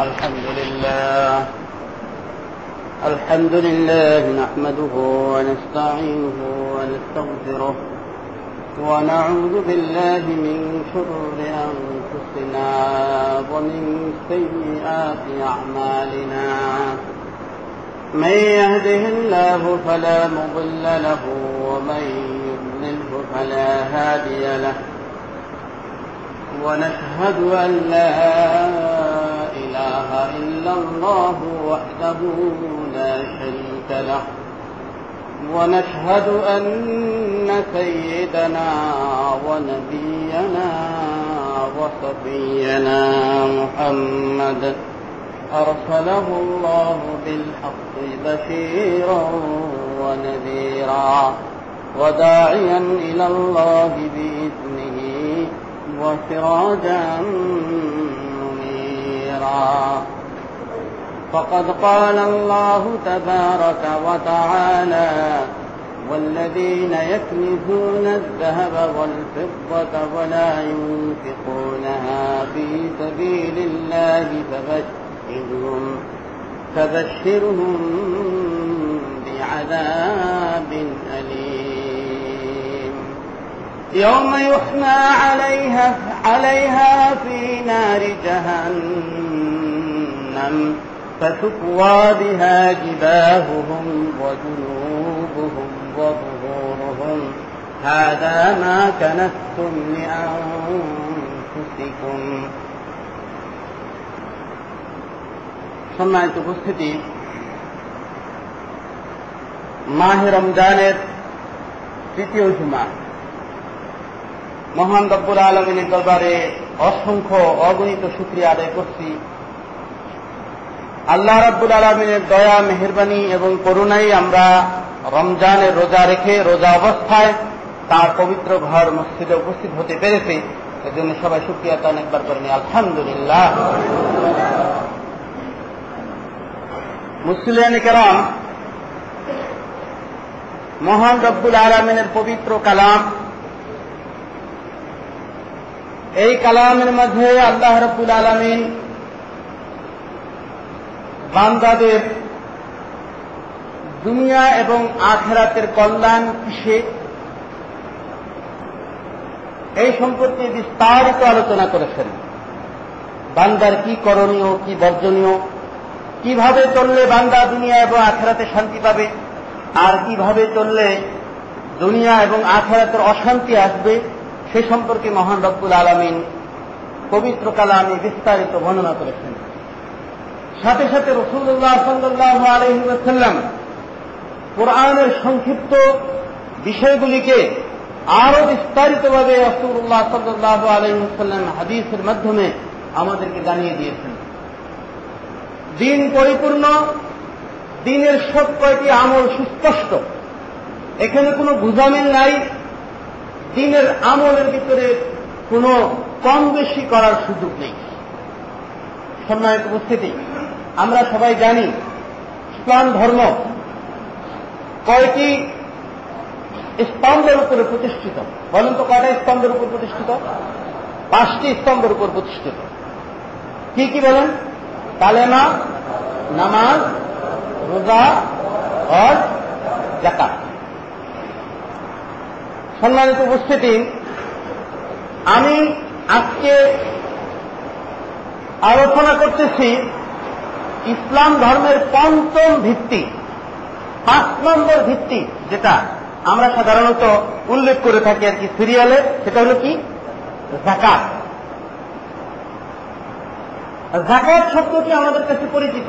الحمد لله. الحمد لله نحمده ونستعينه ونستغفره ونعوذ بالله من شرور أنفسنا ومن سيئات أعمالنا. من يهده الله فلا مضل له ومن يضلله فلا هادي له. ونشهد أن لا إله إلا الله وحده لا شريك له. ونشهد أن سيدنا ونبينا وصفينا محمد أرسله الله بالحق بشيرا ونذيرا وداعيا إلى الله بإذنه وسراجا منيرا فقد قال الله تبارك وتعالى والذين يكنزون الذهب والفضة ولا ينفقونها في سبيل الله فبشرهم فبشرهم بعذاب أليم. يوم يحمى عليها عليها في نار جهنم فتكوى بها جباههم وجنوبهم وظهورهم هذا ما كنتم لأنفسكم সম্মানিত উপস্থিতি মাহে রমজানের তৃতীয় জুমা মহান রব্বুল আলমিনের দরবারে অসংখ্য অগণিত সুক্রিয়া আদায় করছি। আল্লাহ রাব্বুল আলমিনের দয়া, মেহরবানি এবং করুণাই আমরা রমজানের রোজা রেখে, রোজা অবস্থায় তার পবিত্র ঘর মসজিদে উপস্থিত হতে পেরেছে। এজন্য সবাই সুক্রিয়া তান একবার করেনি আলহামদুলিল্লাহ। মুসলিয়ান কেরাম, মহান রব্বুল আলমিনের পবিত্র কালাম এই কালামের মধ্যে আল্লাহ রব্বুল আলমিন বান্দাদের দুনিয়া এবং আখেরাতের কল্যাণ কিসে? এই সম্পর্কে বিস্তারিত আলোচনা করেছেন। বান্দার কি করণীয়, কি বর্জনীয়? কীভাবে চললে বান্দা দুনিয়া এবং আখেরাতে শান্তি পাবে? আর কীভাবে চললে দুনিয়া এবং আখেরাতের অশান্তি আসবে? সে সম্পর্কে মহান রব্বুল আলমিন পবিত্র কালামে বিস্তারিত বর্ণনা করেছেন। সাথে সাথে রসুল্লাহ সাল্লাহ আলহিম কোরআনের সংক্ষিপ্ত বিষয়গুলিকে আরও বিস্তারিতভাবে রসুল্লাহ সাল্লাহ আলহিম হাদিসের মাধ্যমে আমাদেরকে জানিয়ে দিয়েছেন। দিন পরিপূর্ণ, দিনের সব কয়টি আমল সুস্পষ্ট। এখানে কোনো গুজামিল নাই। দিনের আমলের ভিতরে কোনো কম বেশি করার সুযোগ নেই। সম্মানিত উপস্থিতি, আমরা সবাই জানি ইসলাম ধর্ম কয়টি স্তম্ভের উপরে প্রতিষ্ঠিত। বলেন তো কয়টা স্তম্ভের উপর প্রতিষ্ঠিত? পাঁচটি স্তম্ভের উপর প্রতিষ্ঠিত। কি কি বলেন? কালেমা নামাজ, রোজা, হজ জাকাত সম্মানিত উপস্থিতি, আমি আজকে আলোচনা করতেছি ইসলাম ধর্মের পঞ্চম ভিত্তি, পাঁচ নম্বর ভিত্তি, যেটা আমরা সাধারণত উল্লেখ করে থাকি আর কি সিরিয়ালে সেটা হল কি? জাকাত জাকাত শব্দটি আমাদের কাছে পরিচিত।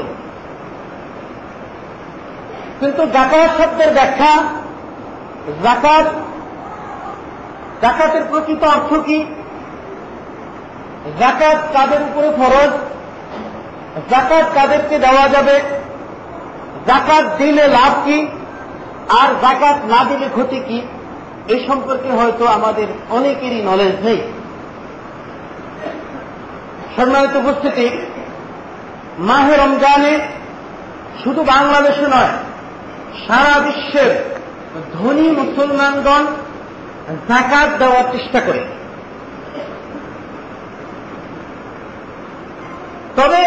কিন্তু জাকাত শব্দের ব্যাখ্যা জাকাত জাকাতের প্রকৃত অর্থ কি? জাকাত কাদের উপরে ফরজ? জাকাত কাদেরকে দেওয়া যাবে? জাকাত দিলে লাভ কি? আর জাকাত না দিলে ক্ষতি কি? এই সম্পর্কে হয়তো আমাদের অনেকেরই নলেজ নেই। সম্মানিত উপস্থিতি, মাহে রমজানে শুধু বাংলাদেশে নয়, সারা বিশ্বের ধনী মুসলমানগণ জাকাত দেওয়ার চেষ্টা করে। তবে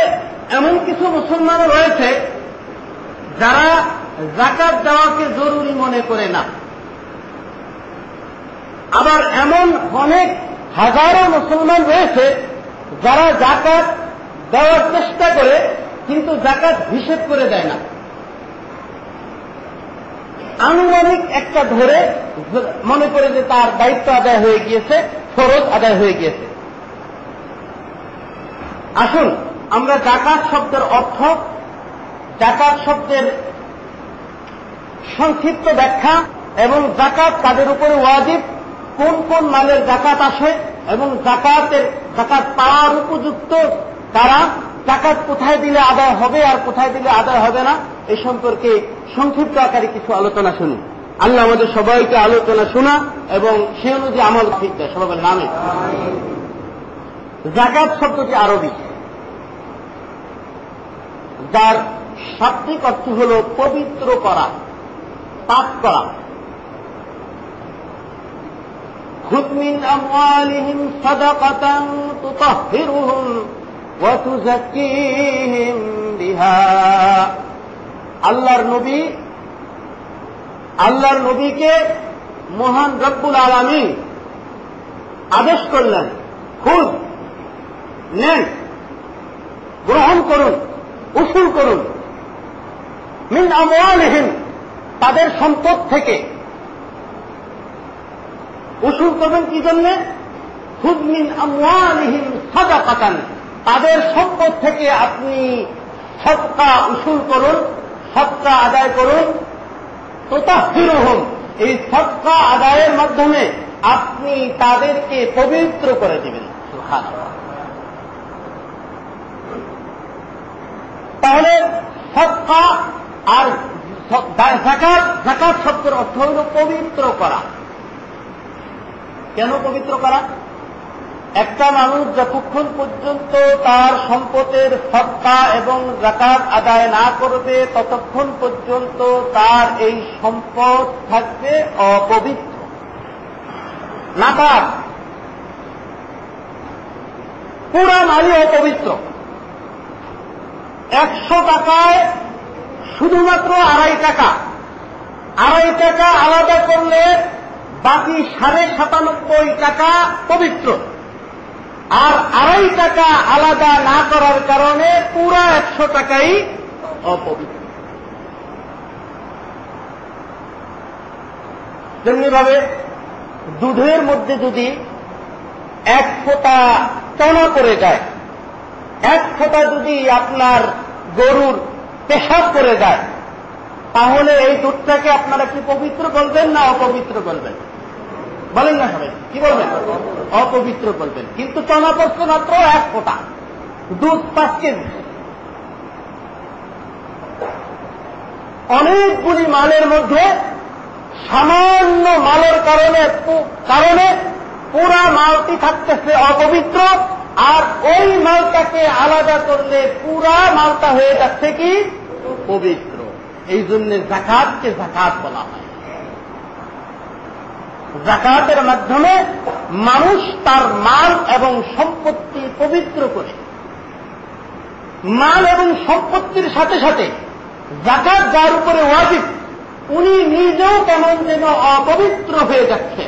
এমন কিছু মুসলমান রয়েছে যারা জাকাত দেওয়াকে জরুরি মনে করে না। আবার এমন অনেক হাজারো মুসলমান রয়েছে যারা জাকাত দেওয়ার চেষ্টা করে, কিন্তু জাকাত হিসেব করে দেয় না। আনুমানিক একটা ধরে মনে করে যে তার দায়িত্ব আদায় হয়ে গিয়েছে, ফরজ আদায় হয়ে গিয়েছে। আসুন, আমরা জাকাত শব্দের অর্থ, জাকাত শব্দের সংক্ষিপ্ত ব্যাখ্যা এবং জাকাত তাদের উপরে ওয়াজিব, কোন কোন মালের জাকাত আসে এবং জাকাতের, জাকাত পাওয়ার উপযুক্ত তারা জাকাত কোথায় দিলে আদায় হবে আর কোথায় দিলে আদায় হবে না এই সম্পর্কে সংক্ষিপ্ত আকারে কিছু আলোচনা শুনি আল্লাহ আমাদের সবাইকে আলোচনা শোনা এবং সে অনুযায়ী আমল ঠিক দেয় সবাই নামে জাকাত শব্দটি আরবি যার শাব্দিক অর্থ হল পবিত্র করা পাপ করা خذ من أموالهم صدقة تطهرهم وتزكيهم بها আল্লাহর নবী, আল্লাহর নবীকে মহান রব্বুল আলমী আদেশ করলেন খুব নেন, গ্রহণ করুন, উসুল করুন। মিন আমওয়ালিহিম, তাদের সম্পদ থেকে। উসুল করবেন কি জন্যে? খুব মিন আমওয়ালিহিম সাদাকাতান, তাদের সম্পদ থেকে আপনি সৎকা উসুল করুন। সৎকা আদায় করুন। তোতাহিরহম এই সৎকা আদায়ের মাধ্যমে আপনি তাদেরকে পবিত্র করে দিবেন। তাহলে সৎকা আর জাকাত জাকাত শব্দের অর্থ হল পবিত্র করা। কেন পবিত্র করা? একটা মানুষ যতক্ষণ পর্যন্ত তার সম্পদের সত্তা এবং জাকাত আদায় না করবে, ততক্ষণ পর্যন্ত তার এই সম্পদ থাকবে অপবিত্র। নাপাক পুরা মালি অপবিত্র। একশো টাকায় শুধুমাত্র আড়াই টাকা। আড়াই টাকা আলাদা করলে বাকি সাড়ে সাতানব্বই টাকা পবিত্র। আর আড়াই টাকা আলাদা না করার কারণে পুরা একশো টাকাই অপবিত্র। তেমনিভাবে দুধের মধ্যে যদি এক ফোঁটা চনা করে যায়, এক ফোঁটা যদি আপনার গরুর পেশাব করে যায়, তাহলে এই দুধটাকে আপনারা কি পবিত্র বলবেন না অপবিত্র বলবেন বলেন না সবাই, কি বলবেন? অপবিত্র বলবেন। কিন্তু চনা পড়ছে মাত্র এক ফোঁটা। দুধ পাঁচ কেজি অনেকগুলি মালের মধ্যে সামান্য মালের কারণে কারণে পুরা মালটি থাকতেছে অপবিত্র, আর ওই মালটাকে আলাদা করলে পুরা মালটা হয়ে যাচ্ছে কি? পবিত্র। এই জন্য জাকাতকে জাকাত বলা হয়। জাকাতের মাধ্যমে মানুষ তার মাল এবং সম্পত্তি পবিত্র করে মাল এবং সম্পত্তির সাথে সাথে জাকাত যার উপরে ওয়াজিব উনি নিজেও কেমন যেন অপবিত্র হয়ে যাচ্ছে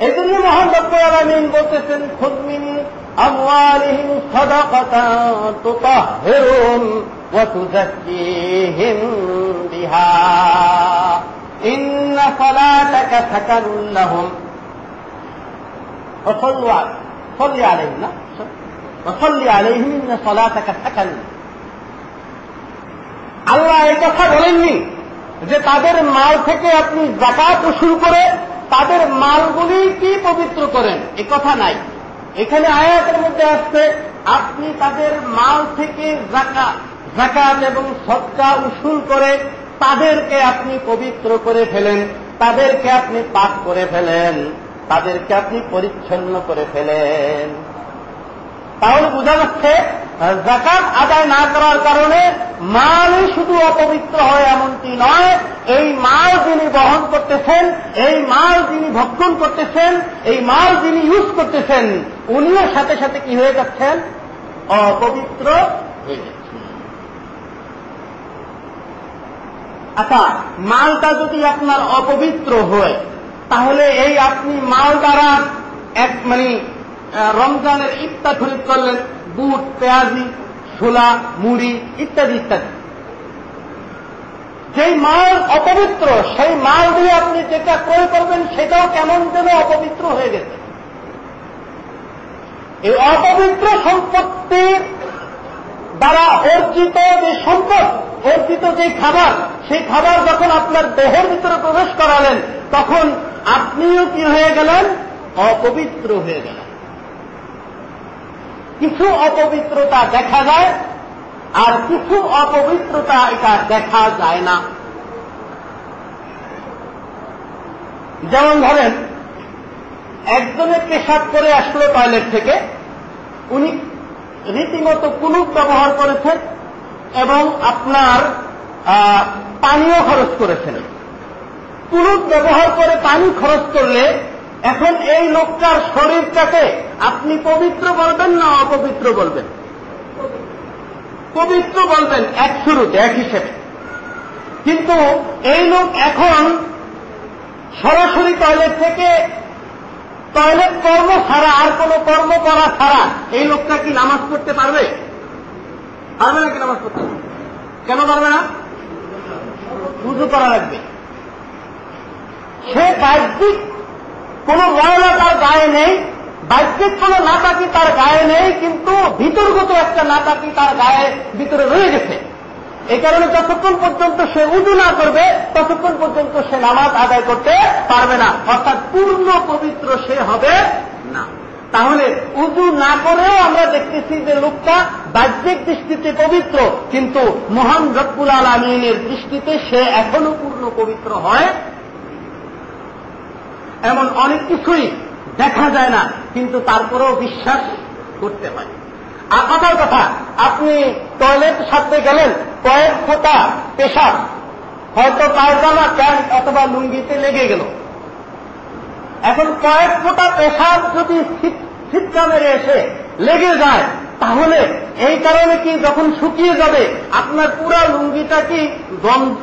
এই জন্য মহান ডক্টর আলমিন বলতেছেন খুদমিন أموالهم صدقة تطهرهم وتزكيهم بها إن صلاتك سكن لهم وصلوا صل عليهم لا وصل عليهم إن صلاتك سكن আল্লাহ এই কথা বলেননি যে তাদের মাল থেকে আপনি জাকাত শুরু করে তাদের মালগুলি কি পবিত্র করেন এ কথা নাই এখানে আয়াতের মধ্যে আসছে আপনি তাদের মাল থেকে জাকাত এবং সৎকা উসুল করে তাদেরকে আপনি পবিত্র করে ফেলেন, তাদেরকে আপনি পাক করে ফেলেন, তাদেরকে আপনি পরিচ্ছন্ন করে ফেলেন। তাহলে বোঝা যাচ্ছে জাকাত আদায় না করার কারণে মালই শুধু অপবিত্র হয় এমনটি নয়, এই মাল যিনি বহন করতেছেন, এই মাল যিনি ভক্ষণ করতেছেন, এই মাল যিনি ইউজ করতেছেন, উনিও সাথে সাথে কি হয়ে যাচ্ছেন? অপবিত্র হয়ে আচ্ছা মালটা যদি আপনার অপবিত্র হয়, তাহলে এই আপনি মাল দ্বারা এক মানে রমজানের ইত্তা খরিদ করলেন। বুট, পেঁয়াজি, ছোলা, মুড়ি ইত্যাদি ইত্যাদি। যেই মাল অপবিত্র, সেই মাল দিয়ে আপনি যেটা ক্রয় করবেন, সেটাও কেমন যেন অপবিত্র হয়ে গেছে। এই অপবিত্র সম্পত্তির দ্বারা অর্জিত যে সম্পদ, অর্জিত যে খাবার, সেই খাবার যখন আপনার দেহের ভিতরে প্রবেশ করালেন, তখন আপনিও কি হয়ে গেলেন? অপবিত্র হয়ে গেলেন। কিছু অপবিত্রতা দেখা যায়, আর কিছু অপবিত্রতা এটা দেখা যায় না। যেমন ধরেন, একজনের পেশাব করে আসলো টয়লেট থেকে, উনি রীতিমতো কুলুপ ব্যবহার করেছেন এবং আপনার পানিও খরচ করেছেন। কুলুপ ব্যবহার করে পানি খরচ করলে এখন এই লোকটার শরীরটাকে আপনি পবিত্র বলবেন না অপবিত্র বলবেন? পবিত্র বলবেন এক শুরুতে, এক হিসেবে। কিন্তু এই লোক এখন সরাসরি টয়লেট থেকে টয়লেট কর্ম ছাড়া, আর কোন কর্ম করা ছাড়া এই লোকটা কি নামাজ পড়তে পারবে? পারবে নাকি নামাজ পড়তে? কেন পারবে না? পুজো করা লাগবে। সে বাহ্যিক কোন ময়লা তার গায়ে নেই, বাহ্যিক কোন নাটাকি তার গায়ে নেই, কিন্তু ভিতরগত একটা নাটাকি তার গায়ে ভিতরে রয়ে গেছে। এই কারণে যতক্ষণ পর্যন্ত সে উজু না করবে, ততক্ষণ পর্যন্ত সে নামাজ আদায় করতে পারবে না। অর্থাৎ পূর্ণ পবিত্র সে হবে না। তাহলে উজু না করেও আমরা দেখতেছি যে লোকটা বাহ্যিক দৃষ্টিতে পবিত্র, কিন্তু মহান রব্বুল আলমিনের দৃষ্টিতে সে এখনও পূর্ণ পবিত্র হয় এমন অনেক কিছুই দেখা যায় না, কিন্তু তারপরেও বিশ্বাস করতে হয়। আর কথার কথা, আপনি টয়লেট সারতে গেলেন, কয়েক ফোটা পেশাব, হয়তো পায়জামা, প্যান্ট অথবা লুঙ্গিতে লেগে গেল। এখন কয়েক ফোটা পেশাব যদি ছিটকা মেরে এসে লেগে যায়, তাহলে এই কারণে কি যখন শুকিয়ে যাবে, আপনার পুরা লুঙ্গিটা কি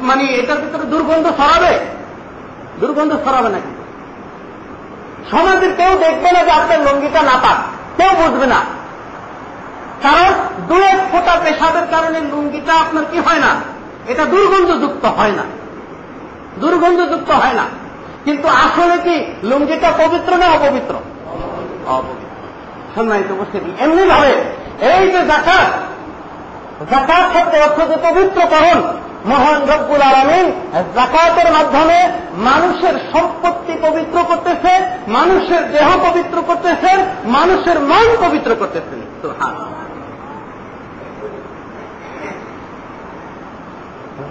মানে এটার ভিতরে দুর্গন্ধ ছড়াবে? দুর্গন্ধ ছড়াবে নাকি? সমাজের কেউ দেখবে না যে আপনার লুঙ্গিটা না পাক কেউ বুঝবে না। কারণ দু এক ফোটা পেশাবের কারণে লুঙ্গিটা আপনার কি হয় না, এটা দুর্গন্ধযুক্ত হয় না। দুর্গন্ধযুক্ত হয় না। কিন্তু আসলে কি, লুঙ্গিটা পবিত্র না অপবিত্র? সম্মানিত উপস্থিতি এমনি ভাবে এই যে জাকাত জাকাত শব্দ অর্থ যে পবিত্রকরণ মহান রব্বুল আলমিন জাকাতের মাধ্যমে মানুষের সম্পত্তি পবিত্র করতেছে মানুষের দেহ পবিত্র করতেছেন, মানুষের মন পবিত্র করতেছেন। তো হ্যাঁ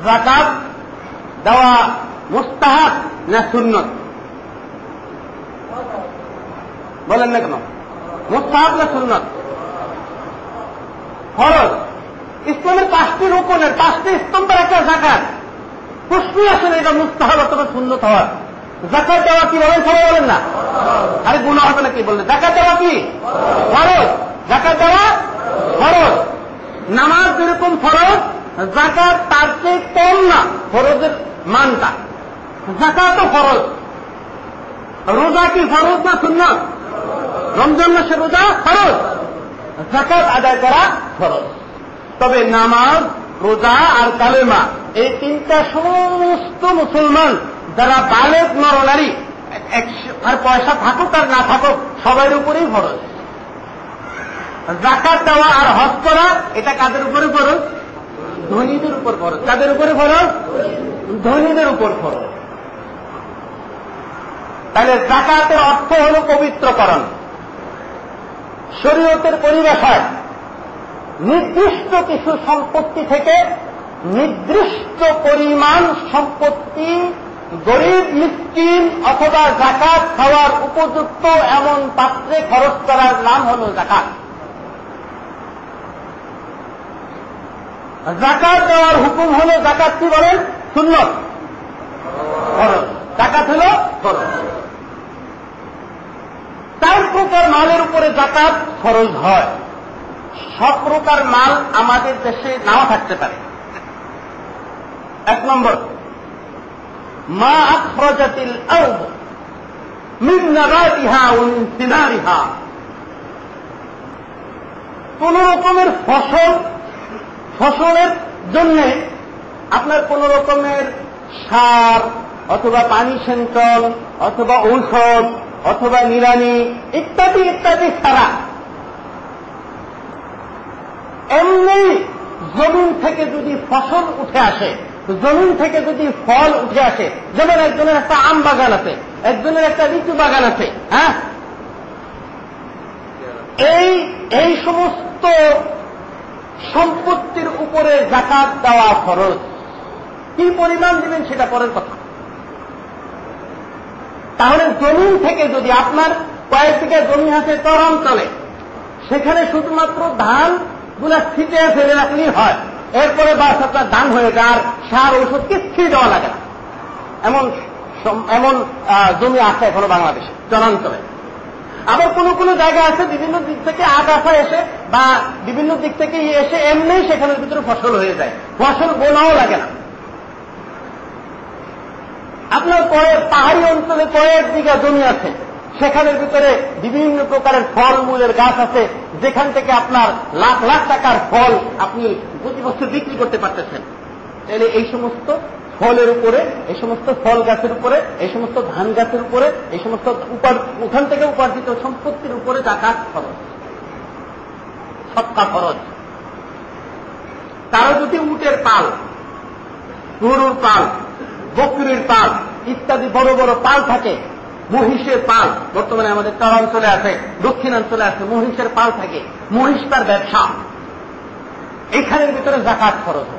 জাকাত দেওয়া মুস্তাহাব না সুন্নত? বলেন না কেন? মুস্তাহাব না সুন্নত? ফরজ। ইসলামের পাঁচটি রোপণের পাঁচটি স্তম্ভের একটা জাকাত প্রশ্নই আসলে এটা মুস্তাহাব অথবা সুন্নত হওয়ার। জাকাত দেওয়া কি বলেন? সবাই বলেন না। আরে গুণা হবে না কি বললেন জাকাত দেওয়া কি? ফরজ। জাকাত দেওয়া ফরজ। নামাজ যেরকম ফরজ জাকাত তার চেয়ে কম না, ফরজের মানটা। জাকাতও ফরজ। রোজা কি ফরজ না সুন্নত? রমজান মাসে রোজা ফরজ। জাকাত আদায় করা ফরজ। তবে নামাজ, রোজা আর কালেমা, এই তিনটা সমস্ত মুসলমান, যারা বালেক, নরনারী আর পয়সা থাকুক আর না থাকুক, সবার উপরেই ফরজ। জাকাত দেওয়া আর হজ করা, এটা কাদের উপরে ফরজ? ধনীদের উপর ফরজ কাদের উপরে ফরজ ধনীদের উপর ফরজ তাহলে জাকাতের অর্থ হল পবিত্রকরণ। শরীয়তের পরিবেশায় নির্দিষ্ট কিছু সম্পত্তি থেকে নির্দিষ্ট পরিমাণ সম্পত্তি গরিব, মিসকিন অথবা জাকাত খাওয়ার উপযুক্ত এমন পাত্রে খরচ করার নাম হল জাকাত। জাকাত দেওয়ার হুকুম হল জাকাত কি বলেন? শূন্য জাকাত হল খরচ চার প্রকার মালের উপরে জাকাত খরচ হয়। সব প্রকার মাল আমাদের দেশে নাও থাকতে পারে। এক নম্বর, মা আখরজাতিল আরদ মিন কোন রকমের ফসল ফসলের জন্য আপনার কোন রকমের সার অথবা পানি সেঞ্চন অথবা ঔষধ অথবা নিরানি ইত্যাদি ইত্যাদি ছাড়া এমনি জমিন থেকে যদি ফসল উঠে আসে, জমিন থেকে যদি ফল উঠে আসে, যেমন একজনের একটা আম বাগান আছে, একজনের একটা লিচু বাগান আছে হ্যাঁ? এই এই সমস্ত সম্পত্তির উপরে জাকাত দেওয়া খরচ কি পরিমাণ দিবেন সেটা পরের কথা। তাহলে জমিন থেকে যদি আপনার কয়েক থেকে জমি আছে চলে, সেখানে শুধুমাত্র ধানগুলা ছিটে ফেলে রাখলেই হয়। এরপরে বাস আপনার ধান হয়ে যায়, আর সার ওষুধ কিচ্ছুই দেওয়া লাগে না। এমন এমন জমি আছে এখনও বাংলাদেশে চরাঞ্চলে আবার কোন কোন জায়গা আছে, বিভিন্ন দিক থেকে আগাছা এসে বা বিভিন্ন দিক থেকে এসে এমনি সেখানের ভিতরে ফসল হয়ে যায়। ফসল বোনাও লাগে না। আপনার কয়েক পাহাড়ি অঞ্চলে কয়েক বিঘা জমি আছে, সেখানের ভিতরে বিভিন্ন প্রকারের ফল মূলের গাছ আছে, যেখান থেকে আপনার লাখ লাখ টাকার ফল আপনি প্রতি বছর বিক্রি করতে পারতেছেন। তাহলে এই সমস্ত ফলের উপরে, এই সমস্ত ফল গাছের উপরে, এই সমস্ত ধান গাছের উপরে, এই সমস্ত ওখান থেকে উপার্জিত সম্পত্তির উপরে টাকা খরচ। সবকা খরচ। কারও যদি উটের পাল, গরুর পাল, বকরির পাল ইত্যাদি বড় বড় পাল থাকে, মহিষের পাল, বর্তমানে আমাদের চরাঞ্চলে আছে দক্ষিণাঞ্চলে আছে, মহিষের পাল থাকে, মহিষ তার ব্যবসা। এখানের ভিতরে জাকাত খরচ হবে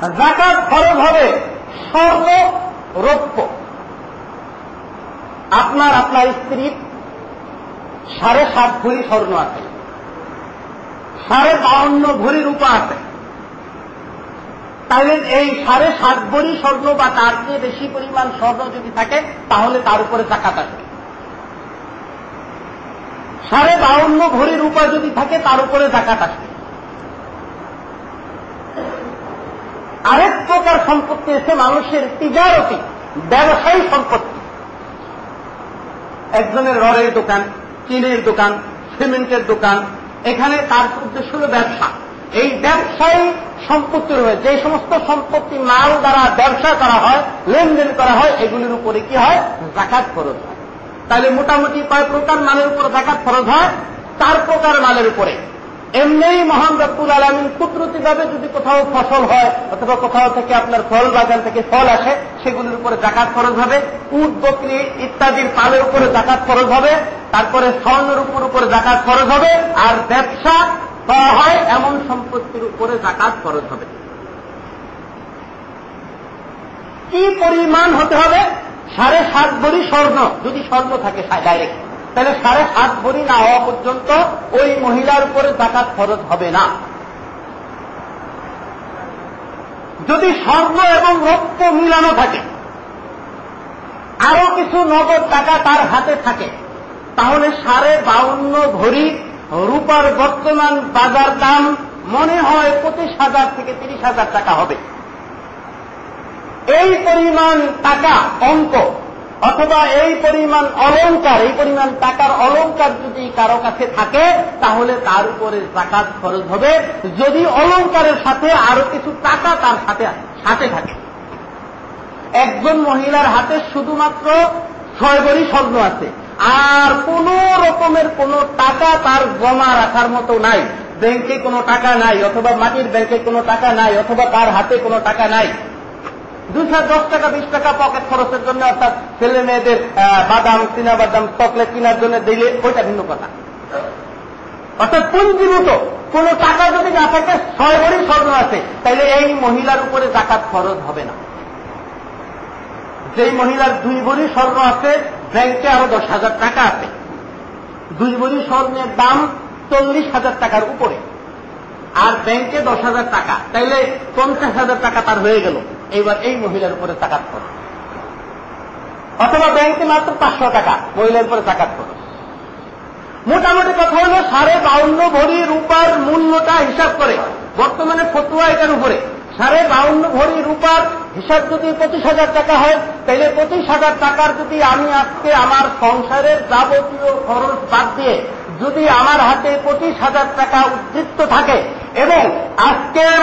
জাকাত খরচ হবে স্বর্ণ রৌপ্য। আপনার আপনার স্ত্রীর সাড়ে সাত ভরি স্বর্ণ আছে। সাড়ে বাউন্ন ভরি রূপা আছে। তাহলে এই সাড়ে সাত ভরি স্বর্ণ বা তার চেয়ে বেশি পরিমাণ স্বর্ণ যদি থাকে, তাহলে তার উপরে জাকাত আসবে সাড়ে বাউন্ন ভরি রূপা যদি থাকে, তার উপরে জাকাত আসবে আরেক প্রকার সম্পত্তি এসে মানুষের তিজারতি, ব্যবসায়ী সম্পত্তি। একজনের রডের দোকান চিনের দোকান, সিমেন্টের দোকান, এখানে তার উদ্দেশ্য হল ব্যবসা। এই ব্যবসায়ী সম্পত্তি রয়েছে, যে সমস্ত সম্পত্তি মাল দ্বারা ব্যবসা করা হয়, লেনদেন করা হয়, এগুলির উপরে কি হয়? জাকাত খরচ হয়। তাহলে মোটামুটি কয় প্রকার মালের উপর জাকাত খরচ হয়? চার প্রকার মালের উপরে। এমনি মহান রব্বুল আলমিন কুদরতি ভাবে যদি কোথাও ফসল হয় অথবা কোথাও থেকে আপনার ফল বাগান থেকে ফল আসে, সেগুলির উপরে জাকাত খরচ হবে, উট, বকরি ইত্যাদির পালের উপরে জাকাত খরচ হবে, তারপরে স্বর্ণের উপর উপরে জাকাত খরচ হবে, আর ব্যবসা করা হয় এমন সম্পত্তির উপরে জাকাত খরচ হবে। কি পরিমাণ হতে হবে? সাড়ে সাত বড়ি স্বর্ণ, যদি স্বর্ণ থাকে ডাইরেক্ট। তাহলে সাড়ে সাত ভরি না হওয়া পর্যন্ত ওই মহিলার উপরে জাকাত খরচ হবে না। যদি স্বর্ণ এবং রক্ত মিলানো থাকে, আরও কিছু নগদ টাকা তার হাতে থাকে, তাহলে সাড়ে বাউন্ন ভরি রূপার বর্তমান বাজার দাম মনে হয় পঁচিশ হাজার থেকে তিরিশ হাজার টাকা হবে। এই পরিমাণ টাকা অঙ্ক অথবা এই পরিমাণ অলঙ্কার এই পরিমাণ টাকার অলঙ্কার যদি কারও কাছে থাকে, তাহলে তার উপরে জাকাত খরচ হবে। যদি অলঙ্কারের সাথে আরও কিছু টাকা তার সাথে সাথে থাকে। একজন মহিলার হাতে শুধুমাত্র ছয় বড়ি স্বর্ণ আছে। আর কোন রকমের কোন টাকা তার জমা রাখার মতো নাই। ব্যাংকে কোনো টাকা নাই, অথবা মাটির ব্যাংকে কোনো টাকা নাই, অথবা তার হাতে কোনো টাকা নাই। দুশো দশ টাকা, বিশ টাকা পকেট খরচের জন্য অর্থাৎ ছেলে মেয়েদের বাদাম, চিনা বাদাম চকলেট কেনার জন্য দিলে ওইটা ভিন্ন কথা। অর্থাৎ পুঞ্জীভূত, কোন টাকা যদি না থাকে ছয় ভরি স্বর্ণ আছে তাহলে এই মহিলার উপরে জাকাত খরচ হবে না। যেই মহিলার দুই ভরি স্বর্ণ আছে, ব্যাংকে আরও দশ হাজার টাকা আছে। দুই ভরি স্বর্ণের দাম চল্লিশ হাজার টাকার উপরে। আর ব্যাংকে দশ হাজার টাকা, তাইলে পঞ্চাশ হাজার টাকা তার হয়ে গেল। এইবার এই মহিলার উপরে চাকাত করো। অথবা ব্যাংকে মাত্র পাঁচশো টাকা মহিলার উপরে চাকাত করো। মোটামুটি কথা হলো সাড়ে বাউন্ন ভরি রূপার মূল্যটা হিসাব করে। বর্তমানে ফতুয়া এটার উপরে। সাড়ে বাউন্ন ভরি রূপার হিসাব যদি পঁচিশ হাজার টাকা হয় তাহলে পঁচিশ হাজার টাকার যদি আমি আজকে আমার সংসারের যাবতীয় খরচ বাদ দিয়ে যদি আমার হাতে পঁচিশ হাজার টাকা উদ্ধৃত্ত থাকে এবং আজকের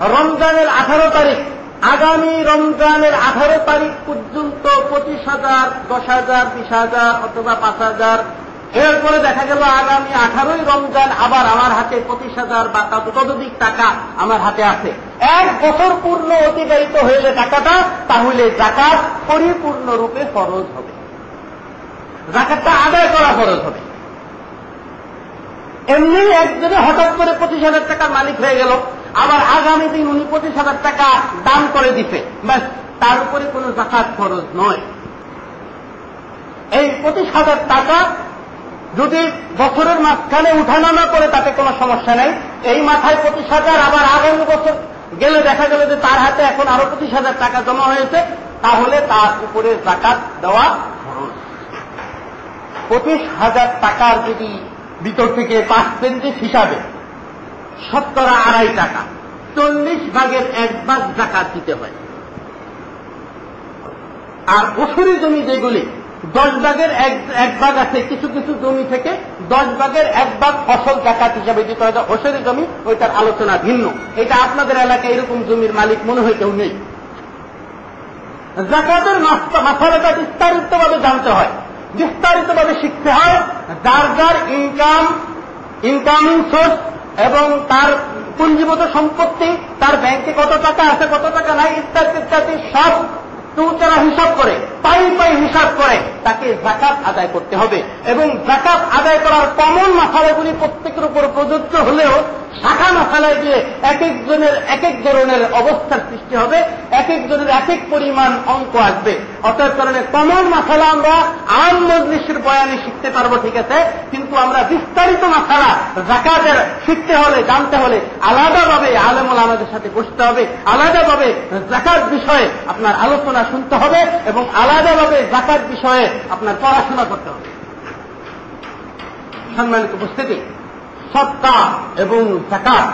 রমজানের আঠারো তারিখ, আগামী রমজানের আঠারো তারিখ পর্যন্ত পঁচিশ হাজার, দশ হাজার, বিশ হাজার অথবা পাঁচ হাজার। এরপরে দেখা গেল আগামী আঠারোই রমজান আবার আমার হাতে পঁচিশ হাজার বা ততোধিক টাকা আমার হাতে আছে। এক বছর পূর্ণ অতিবাহিত হইলে টাকাটা, তাহলে জাকাত পরিপূর্ণরূপে ফরজ হবে। জাকাতটা আদায় করা ফরজ হবে। এমনি একজনে হঠাৎ করে পঁচিশ হাজার টাকার মালিক হয়ে গেল। আবার আগামী দিন উনি পঁচিশ হাজার টাকা দান করে দিছে। ব্যাস, তার উপরে কোন জাকাত খরচ নয়। এই পঁচিশ হাজার টাকা যদি বছরের মাঝখানে উঠানামা করে তাতে কোনো সমস্যা নেই। এই মাথায় পঁচিশ হাজার, আবার আগামী বছর গেলে দেখা গেল যে তার হাতে এখন আরও পঁচিশ হাজার টাকা জমা হয়েছে, তাহলে তার উপরে জাকাত দেওয়া খরচ পঁচিশ হাজার টাকার যদি ভিতর থেকে পার্সেন্টেজ হিসাবে শতকরা আড়াই টাকা, চল্লিশ ভাগের এক ভাগ জাকাত দিতে হয়। আর ওষুরি জমি যেগুলি, দশ ভাগের এক ভাগ আছে, কিছু কিছু জমি থেকে দশ ভাগের এক ভাগ ফসল জাকাত হিসাবে দিতে হয়। ওষুরি জমি, ওইটার আলোচনা ভিন্ন। এটা আপনাদের এলাকায় এরকম জমির মালিক মনে হয় কেউ নেই। জাকাতের মাসালাটা বিস্তারিতভাবে জানতে হয়। বিস্তারিতভাবে শিখতে হয়। যার যার ইনকাম ইনকামিং সোর্স এবং তার পুঞ্জীভূত সম্পত্তি, তার ব্যাংকে কত টাকা আছে, কত টাকা নাই, ইত্যাদি ইত্যাদি, সব তারা হিসাব করে, পাই পাই হিসাব করে, তাকে জাকাত আদায় করতে হবে। এবং জাকাত আদায় করার কমন মাসালাগুলি প্রত্যেকের উপর প্রযোজ্য হলেও, শাখা মাসালায় গিয়ে এক একজনের এক এক ধরনের অবস্থার সৃষ্টি হবে, এক একজনের এক এক পরিমাণ অঙ্ক আসবে। অর্থাৎ কারণে কমন মাসালা আমরা আম মজলিসের বয়ানে শিখতে পারব, ঠিক আছে? কিন্তু আমরা বিস্তারিত মাসালা জাকাতের শিখতে হলে, জানতে হলে আলাদাভাবে আলেমুল আমাদের সাথে বসতে হবে, আলাদাভাবে জাকাত বিষয়ে আপনার আলোচনা শুনতে হবে এবং আলাদাভাবে জাকাত বিষয়ে আপনার পড়াশোনা করতে হবে। সম্মানিত উপস্থিতি সত্তা এবং জাকাত,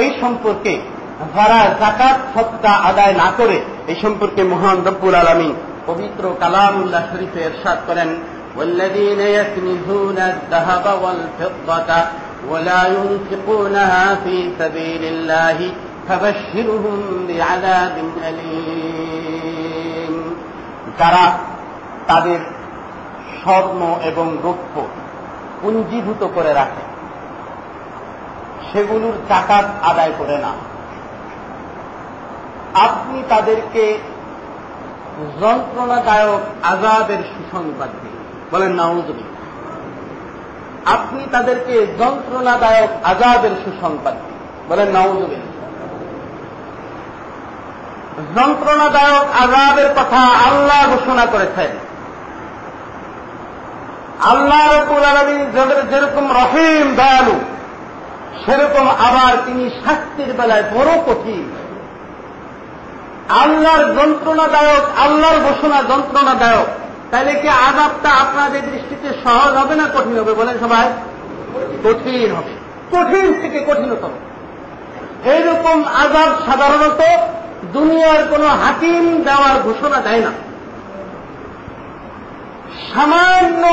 এই সম্পর্কে যারা জাকাত সত্তা আদায় না করে এই সম্পর্কে মহান রব্বুল আলমী পবিত্র কালামুল্লাহ শরীফে এরশাদ করেন والذين يكنزون الذهب والفضة ولا ينفقونها في سبيل الله فبشرهم بعذاب أليم যারা তাদের স্বর্ণ এবং রৌপ্য পুঞ্জীভূত করে রাখে সেগুলোর জাকাত আদায় করে না আপনি তাদেরকে যন্ত্রণাদায়ক আজাদের সুসংবাদ দিন। বলেন নাউজবি আপনি তাদেরকে যন্ত্রণাদায়ক আজাদের সুসংবাদ দিন। বলেন নাউজবি যন্ত্রণাদায়ক আজাবের কথা আল্লাহ ঘোষণা করেছেন। আল্লাহ রকুল আলমী যেরকম রহিম, দয়ালু, সেরকম আবার তিনি শাস্তির বেলায় বড় কঠিন। আল্লাহর যন্ত্রণাদায়ক, আল্লাহর ঘোষণা যন্ত্রণাদায়ক। তাহলে কি আজাবটা আপনাদের দৃষ্টিতে সহজ হবে না কঠিন হবে? বলেন সবাই, কঠিন হবে। কঠিন থেকে কঠিনতম। এইরকম আজাব সাধারণত দুনিয়ার কোন হাকিম দেওয়ার ঘোষণা দেয় না। সামান্য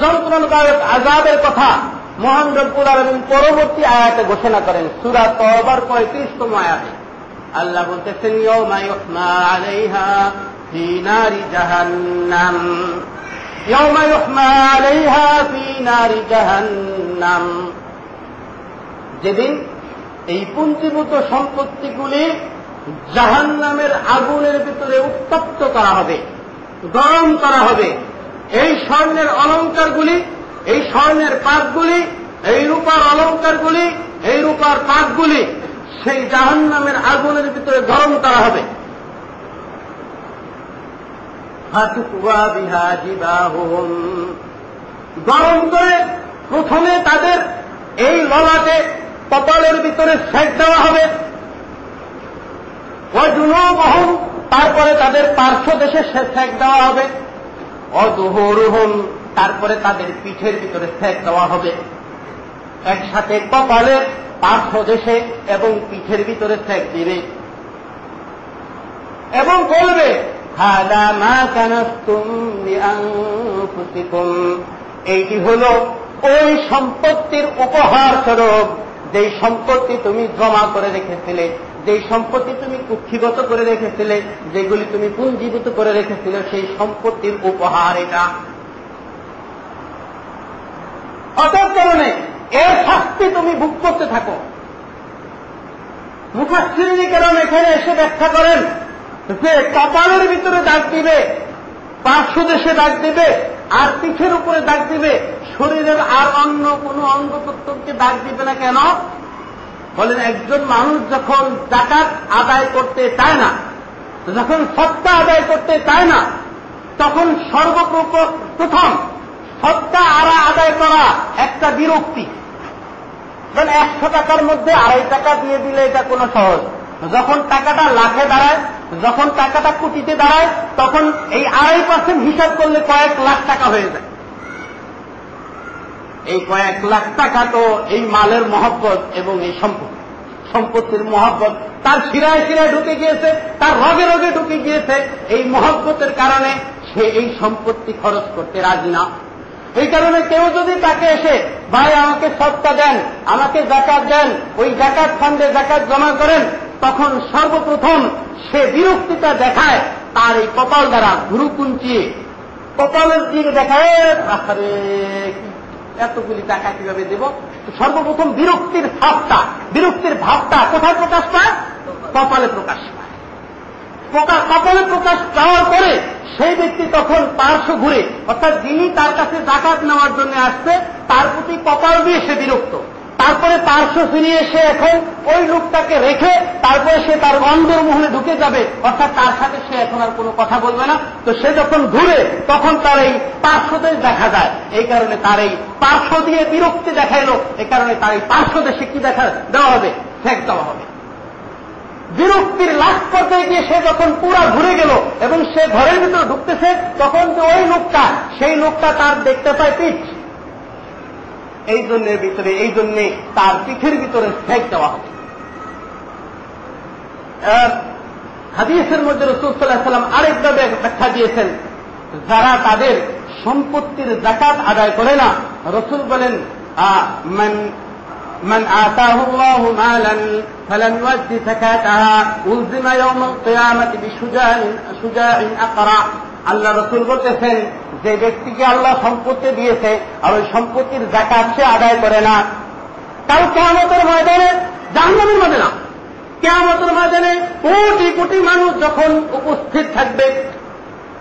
যন্ত্রণাদায়ক আজাবের কথা মহান রব্বুল পরবর্তী আয়াতে ঘোষণা করেন। সুরা তবার পঁয়ত্রিশতম আয়াতে। আল্লাহ বলতেছেন যেদিন এই পুঞ্জীভূত সম্পত্তিগুলি জাহান নামের আগুনের ভিতরে উত্তপ্ত করা হবে, গরম করা হবে, এই স্বর্ণের অলঙ্কারগুলি, এই স্বর্ণের পাকগুলি এই রূপার অলঙ্কারগুলি, এই রূপার পাকগুলি সেই জাহান নামের আগুনের ভিতরে গরম করা হবে। গরম করে প্রথমে তাদের এই ললাটে কপালের ভিতরে সেট দেওয়া হবে। বহন তারপরে তাদের পার্শ্ব দেশে সেক দেওয়া হবে। অদুহরুহম তারপরে তাদের পিঠের ভিতরে সেক দেওয়া হবে। একসাথে কপালের পার্শ্ব দেশে এবং পিঠের ভিতরে সেক দিবে এবং বলবে, হাদা মা কানাস্তুম এইটি হল ওই সম্পত্তির উপহার স্বরূপ। যেই সম্পত্তি তুমি জমা করে রেখেছিলে, যেই সম্পত্তি তুমি কুক্ষিগত করে রেখেছিলে, যেগুলি তুমি পুঞ্জীভূত করে রেখেছিলে, সেই সম্পত্তির উপহার এটা। অতএব কারণে এর শাস্তি তুমি ভোগ করতে থাকো। মুখাশ্রী কারণ এখানে এসে ব্যাখ্যা করেন যে কপালের ভিতরে দাগ দিবে পার্শ্ব দেশে দাগ দিবে, আর পিঠের উপরে দাগ দিবে, শরীরের আর অন্য কোন অঙ্গ প্রত্যঙ্গকে দাগ দিবে না কেন? বলেন, একজন মানুষ যখন জাকাত আদায় করতে চায় না, যখন সত্তা আদায় করতে চায় না, তখন সর্বপ্রথম সত্তা আড়া আদায় করা, একটা বিরক্তি। মানে একশো টাকার মধ্যে আড়াই টাকা দিয়ে দিলে এটা কোনো সহজ। যখন টাকাটা লাখে দাঁড়ায়, যখন টাকাটা কোটিতে দাঁড়ায়, তখন এই আড়াই পার্সেন্ট হিসাব করলে কয়েক লাখ টাকা হয়ে যায়। এই কয়েক লাখ টাকা তো এই মালের মহব্বত এবং এই সম্পত্তি সম্পত্তির মহব্বত। তার শিরায় শিরায় ঢুকে গিয়েছে, তার রগে রগে ঢুকে গিয়েছে। এই মহব্বতের কারণে সে এই সম্পত্তি খরচ করতে রাজি না। এই কারণে কেউ যদি তাকে এসে, ভাই, আমাকে সত্তা দেন, আমাকে জাকাত দেন, ওই জাকাত ফান্ডে জাকাত জমা করেন, তখন সর্বপ্রথম সে বিরক্তিটা দেখায় তার এই কপাল দ্বারা গুরু কুঞ্চিয়ে কপালের দিকে দেখায় আরে এতগুলি টাকা কীভাবে দেব? সর্বপ্রথম বিরক্তির ভাবটা বিরক্তির ভাবটা কোথায় প্রকাশ পায় কপালে প্রকাশ পায়। কপালে প্রকাশ পাওয়ার পরে সেই ব্যক্তি তখন পার্শ্ব ঘুরে, অর্থাৎ যিনি তার কাছে জাকাত নেওয়ার জন্য আসছে, তার প্রতি কপাল দিয়ে সে বিরক্ত। তারপরে পার্শ্ব ফিরিয়ে সে এখন ওই লোকটাকে রেখে তারপরে সে তার অন্দরমহলে ঢুকে যাবে, অর্থাৎ তার সাথে সে এখন আর কোনো কথা বলবে না। তো সে যখন ঘুরে, তখন তার এই পার্শ্বদেশ দেখা যায়। এই কারণে তার এই পার্শ্ব দিয়ে বিরক্তি দেখাইলো, এই কারণে তার এই পার্শ্বদেশে কি দেখা দেওয়া হবে? ফেক দেওয়া হবে। বিরক্তির লাশ করতে গিয়ে সে যখন পুরা ঘুরে গেল এবং সে ঘরের ভিতরে ঢুকতেছে, তখন যে ওই লোকটা, সেই লোকটা তার দেখতে পায় পিঠ। এই জন্যের ভিতরে, এই জন্যে তার পিঠের ভিতরে ফেক দেওয়া হবে হাদিসের মধ্যে রসুল্লাহ সাল্লাম আরেকভাবে ব্যাখ্যা দিয়েছেন, যারা তাদের সম্পত্তির জাকাত আদায় করে না, রসুল বলেন من آتاه الله مالا فلم يؤد زكاتها ألزم يوم القيامة بشجاع شجاع أقرع আল্লাহ রসুল বলতেছেন যে ব্যক্তিকে আল্লাহ সম্পত্তি দিয়েছে আর ওই সম্পত্তির জাকাত সে আদায় করে না কাল কেমতের ময়দানে জাহান্নামের মধ্যে না কেমতের ময়দানে কোটি কোটি মানুষ যখন উপস্থিত থাকবে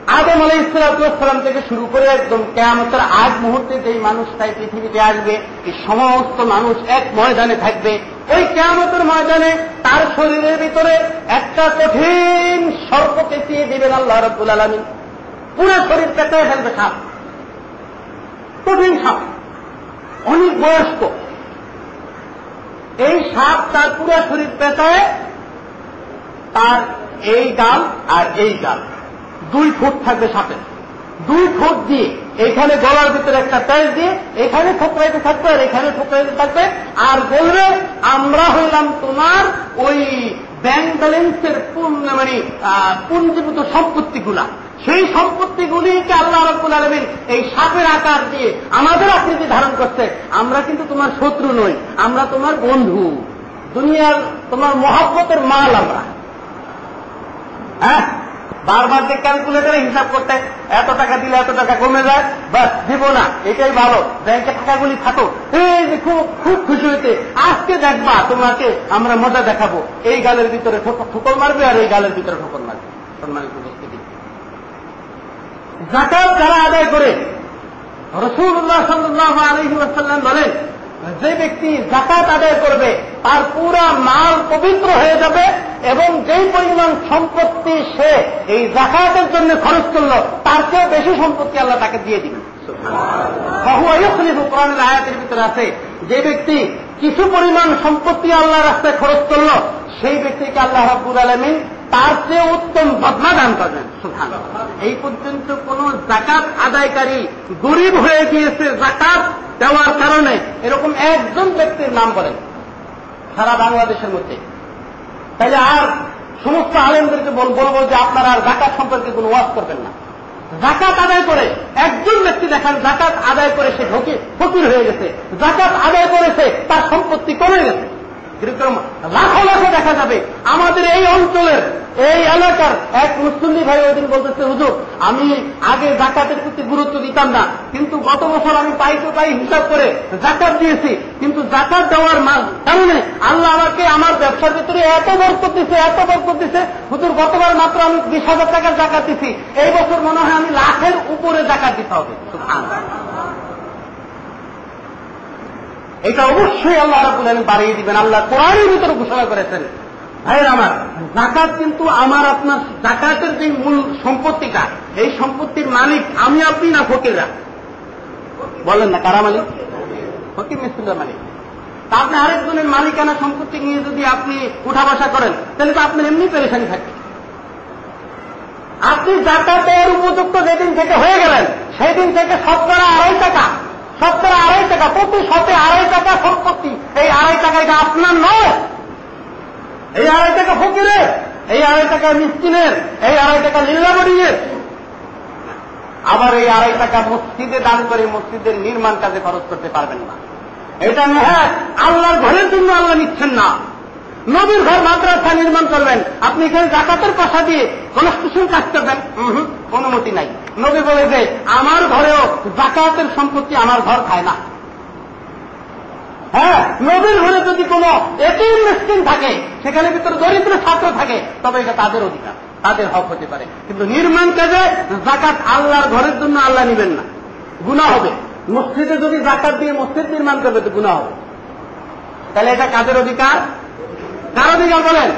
আদম আলাই ইসলাতাম থেকে শুরু করে একদম কেয়ামতের আগ মুহূর্তে যেই মানুষটাই পৃথিবীতে আসবে, এই সমস্ত মানুষ এক ময়দানে থাকবে। ওই কেয়ামতের ময়দানে তার শরীরের ভিতরে একটা কঠিন সর্প পেঁচিয়ে দিবেন আল্লাহ রব্বুল আলমী পুরো শরীর পেঁচায় ফেলবে সাপ। কঠিন সাপ। অনেক বয়স্ক। এই সাপ তার পুরো শরীর পেঁচায়, তার এই গাল আর এই গাল। দুই ফুট থাকবে সাপের দুই ফুট দিয়ে এখানে গলার ভিতরে একটা তেজ দিয়ে এখানে ঠোকরাইতে থাকবে আর এখানে ঠোকরাইতে থাকবে। আর বলবে, আমরা হইলাম তোমার ওই ব্যাংক ব্যালেন্সের মানে পুঞ্জীভূত সম্পত্তিগুলা। সেই সম্পত্তিগুলিকে আল্লাহ রব্বুল আলমিন এই সাপের আকার দিয়ে আমাদের আকৃতি ধারণ করছে। আমরা কিন্তু তোমার শত্রু নই, আমরা তোমার বন্ধু। দুনিয়ার তোমার মহাব্বতের মাল আমরা। হ্যাঁ? বারবার যে ক্যালকুলেটারে হিসাব করতে এত টাকা দিলে এত টাকা কমে যায় বাস দিব না। এটাই ভালো। ব্যাংকে টাকাগুলি থাকো এই খুব খুব খুশি হইতে আজকে দেখবা তোমাকে আমরা মজা দেখাবো। এই গালের ভিতরে ঠোকর মারবে আর এই গালের ভিতরে ঠোকর মারবে। সম্মানিত উপস্থিতি। জাকাত যারা আদায় করে, রসুল্লাহ সাল্লাহ আলহি আসাল্লাম বলেন যে ব্যক্তি জাকাত আদায় করবে, তার পুরা মাল পবিত্র হয়ে যাবে এবং যেই পরিমাণ সম্পত্তি সে এই জাকাতের জন্য খরচ করল, তার চেয়ে বেশি সম্পত্তি আল্লাহ তাকে দিয়ে দিবে। কোরআনের আয়াতের ভিতরে আছে, যে ব্যক্তি কিছু পরিমাণ সম্পত্তি আল্লাহ রাস্তায় খরচ করল, সেই ব্যক্তিকে আল্লাহ রাব্বুল আলমিন তার চেয়ে উত্তম বদনা দান সুবহানাল্লাহ। এই পর্যন্ত কোন জাকাত আদায়কারী গরিব হয়ে গিয়েছে, জাকাত দেওয়ার কারণে এরকম একজন ব্যক্তির নাম বলেন সারা বাংলাদেশের মধ্যে। তাহলে আর সমস্ত আলেমদেরকে বল- বলব যে আপনারা আর জাকাত সম্পর্কে কোনো ওয়াজ করবেন না। জাকাত আদায় করে একজন ব্যক্তি দেখান, জাকাত আদায় করে সে ফকির হয়ে গেছে। জাকাত আদায় করেছে তার সম্পত্তি কমে গেছে। এরকম লাখো লাখো দেখা যাবে। আমাদের এই অঞ্চলের, এই এলাকার এক মুসল্লি ভাই ওই দিন বলতেছে, হুজুর, আমি আগে জাকাতের প্রতি গুরুত্ব দিতাম না, কিন্তু গত বছর আমি পাই তো পাই হিসাব করে জাকাত দিয়েছি, কিন্তু জাকাত দেওয়ার কারণে আল্লাহ আমাকে আমার ব্যবসার ভিতরে এত বরকত দিছে, এত বরকত দিছে। হুজুর, গতবার মাত্র আমি বিশ হাজার টাকার জাকাত দিছি, এই বছর মনে হয় আমি লাখের উপরে জাকাত দিতে হবে। এটা অবশ্যই আল্লাহ রাবুল আলম বাড়িয়ে দিবেন। আল্লাহ কোরআনের ভিতরে ঘোষণা করেছেন। ভাইয়ের আমার জাকাত কিন্তু আমার আপনার জাকাতের যে মূল সম্পত্তিটা, এই সম্পত্তির মালিক আমি, আপনি না ফকিররা? বলেন না, কারা মালিক? ফকির মিস্ত্রিরা মালিক। তা আপনি আরেকজনের মালিকানা সম্পত্তি নিয়ে যদি আপনি উঠা বসা করেন, তাহলে তো আপনার এমনি পেরেশানি থাকে আপনি জাকাতের উপযুক্ত যেদিন থেকে হয়ে গেলেন সেই দিন থেকে শতকরা আড়াই টাকা শতকরা আড়াই টাকা, প্রতি শতে আড়াই টাকা সম্পত্তি। এই আড়াই টাকা এটা আপনার নয়। এই আড়াই টাকা ফকিরের, এই আড়াই টাকা মিস্কিনের, এই আড়াই টাকা লীলাবড়িয়ের আবার এই আড়াই টাকা মসজিদে দান করে মসজিদের নির্মাণ কাজে খরচ করতে পারবেন না। এটা হ্যাঁ আল্লাহর ঘরের জন্য আল্লাহ নিচ্ছেন না। নবীর ঘর মাদ্রাসা নির্মাণ করবেন। আপনি এখানে জাকাতের কথা দিয়ে কনস্ট্রাকশন কাজ করবেন? অনুমতি নাই। নবী বলে যে, আমার ঘরেও জাকাতের সম্পত্তি আমার ঘর খায় না। হ্যাঁ নবীর ঘরে যদি কোনো এটিএম মেশিন থাকে, সেখানে ভিতরে দরিদ্র ছাত্র থাকে, তবে এটা তাদের অধিকার, তাদের হক হতে পারে। কিন্তু নির্মাণ কাজে জাকাত আল্লাহর ঘরের জন্য আল্লাহ নিবেন না। গুণা হবে। মসজিদে যদি জাকাত দিয়ে মসজিদ নির্মাণ করবে, তো গুণা হবে। তাহলে এটা কাদের অধিকার? কার অধিকার বলেন?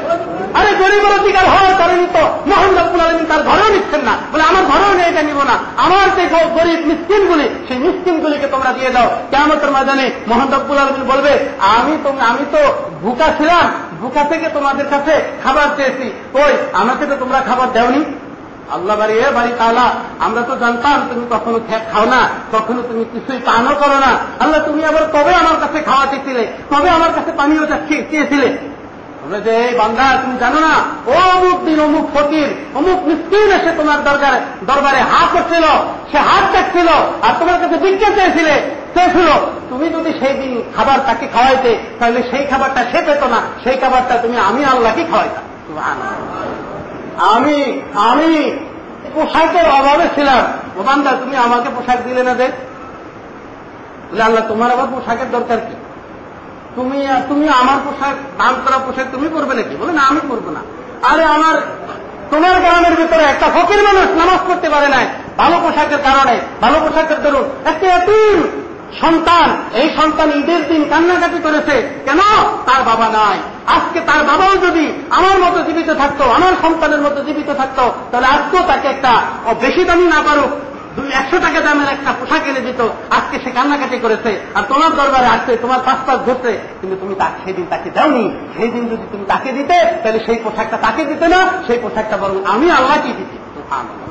আরে গরিবের অধিকার হয় তাহলে তো মোহন রব্বুল আলমী তার ঘরেও নিচ্ছেন না। বলে, আমার ঘরেও নিয়ে এটা নিব না। আমার যে গরিব মিসকিনগুলি, সেই মিসকিনগুলিকে তোমরা দিয়ে দাও। কেমতের ময়দানে মোহন রব্বুল আলমী বলবে, আমি তো আমি তো ভুকা ছিলাম, ভুকা থেকে তোমাদের কাছে খাবার চেয়েছি। ওই, আমাকে তো তোমরা খাবার দেওনি। আল্লাহ বাড়ি, এ বাড়ি তালা, আমরা তো জানতাম তুমি কখনো খাও না, কখনো তুমি কিছুই পানও করো না। আল্লাহ, তুমি আবার কবে আমার কাছে খাওয়া চেয়েছিলে? কবে আমার কাছে পানীয় চা- চেয়েছিলে? বলে যে, এই বান্দা, তুমি জানো না? ও অমুক দিন অমুক ফকির, অমুক মিসকিন এসে তোমার দরকার দরবারে হাত করছিল সে হাত চাচ্ছিল আর তোমার কাছে ভিক্ষা চেয়েছিলে চেয়েছিল তুমি যদি সেই দিন খাবার তাকে খাওয়াইতে, তাহলে সেই খাবারটা সে পেত না। সেই খাবারটা তুমি আমি আল্লাহকে খাওয়াইতাম। আমি আমি পোশাকের অভাবে ছিলাম। ও তুমি আমাকে পোশাক দিলে না দেখ আল্লাহ, তোমার আবার পোশাকের দরকার কি? তুমি তুমি আমার পোশাক দান করা পোশাক তুমি করবে নাকি? বলে, না, আমি করব না। আরে আমার, তোমার গ্রামের ভিতরে একটা ফকির মানুষ নামাজ পড়তে পারে নাই। ভালো পোশাকের কারণে, ভালো পোশাকের দরুন। একটা এতিম সন্তান, এই সন্তান ঈদের দিন কান্নাকাটি করেছে। কেন? তার বাবা নাই। আজকে তার বাবাও যদি আমার মতো জীবিত থাকতো, আমার সন্তানের মতো জীবিত থাকতো, তাহলে আজকেও তাকে একটা বেশি দামি না পারুক। দুই একশো টাকা দামের একটা পোশাক এনে দিত, আজকে সে কান্নাকাটি করেছে, আর তোমার দরবারে আসছে, তোমার পাঁচপাশ ধরছে, কিন্তু তুমি তাকে সেদিন তাকে দাওনি। সেই দিন যদি তুমি তাকে দিতে, তাহলে সেই পোশাকটা তাকে দিতে না, সেই পোশাকটা বরং আমি আল্লাহকে সুবহানাল্লাহ।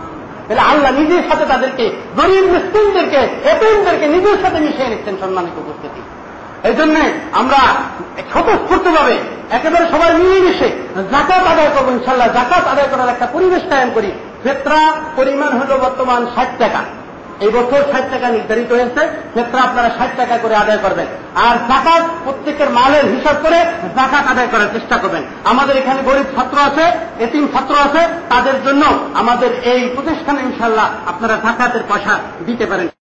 তাহলে আল্লাহ নিজের সাথে তাদেরকে, গরিব মুসলিমদেরকে, এতিমদেরকে নিজের সাথে মিশিয়ে নিচ্ছেন সম্মানিত উপস্থিতি। এই জন্য আমরা স্বতঃস্ফূর্ত ভাবে একেবারে সবাই মিলেমিশে জাকাত আদায় করব ইনশাল্লাহ জাকাত আদায় করার একটা পরিবেশ কায়েম করি। ফেত্রা পরিমাণ হল বর্তমান ষাট টাকা। এই বছর ষাট টাকা নির্ধারিত হয়েছে ক্ষেত্রে আপনারা ষাট টাকা করে আদায় করবেন। আর জাকাত প্রত্যেকের মালের হিসাব করে জাকাত আদায় করার চেষ্টা করবেন। আমাদের এখানে গরিব ছাত্র আছে, এতিম ছাত্র আছে, তাদের জন্য আমাদের এই প্রতিষ্ঠানে ইনশাল্লাহ আপনারা জাকাতের পয়সা দিতে পারেন।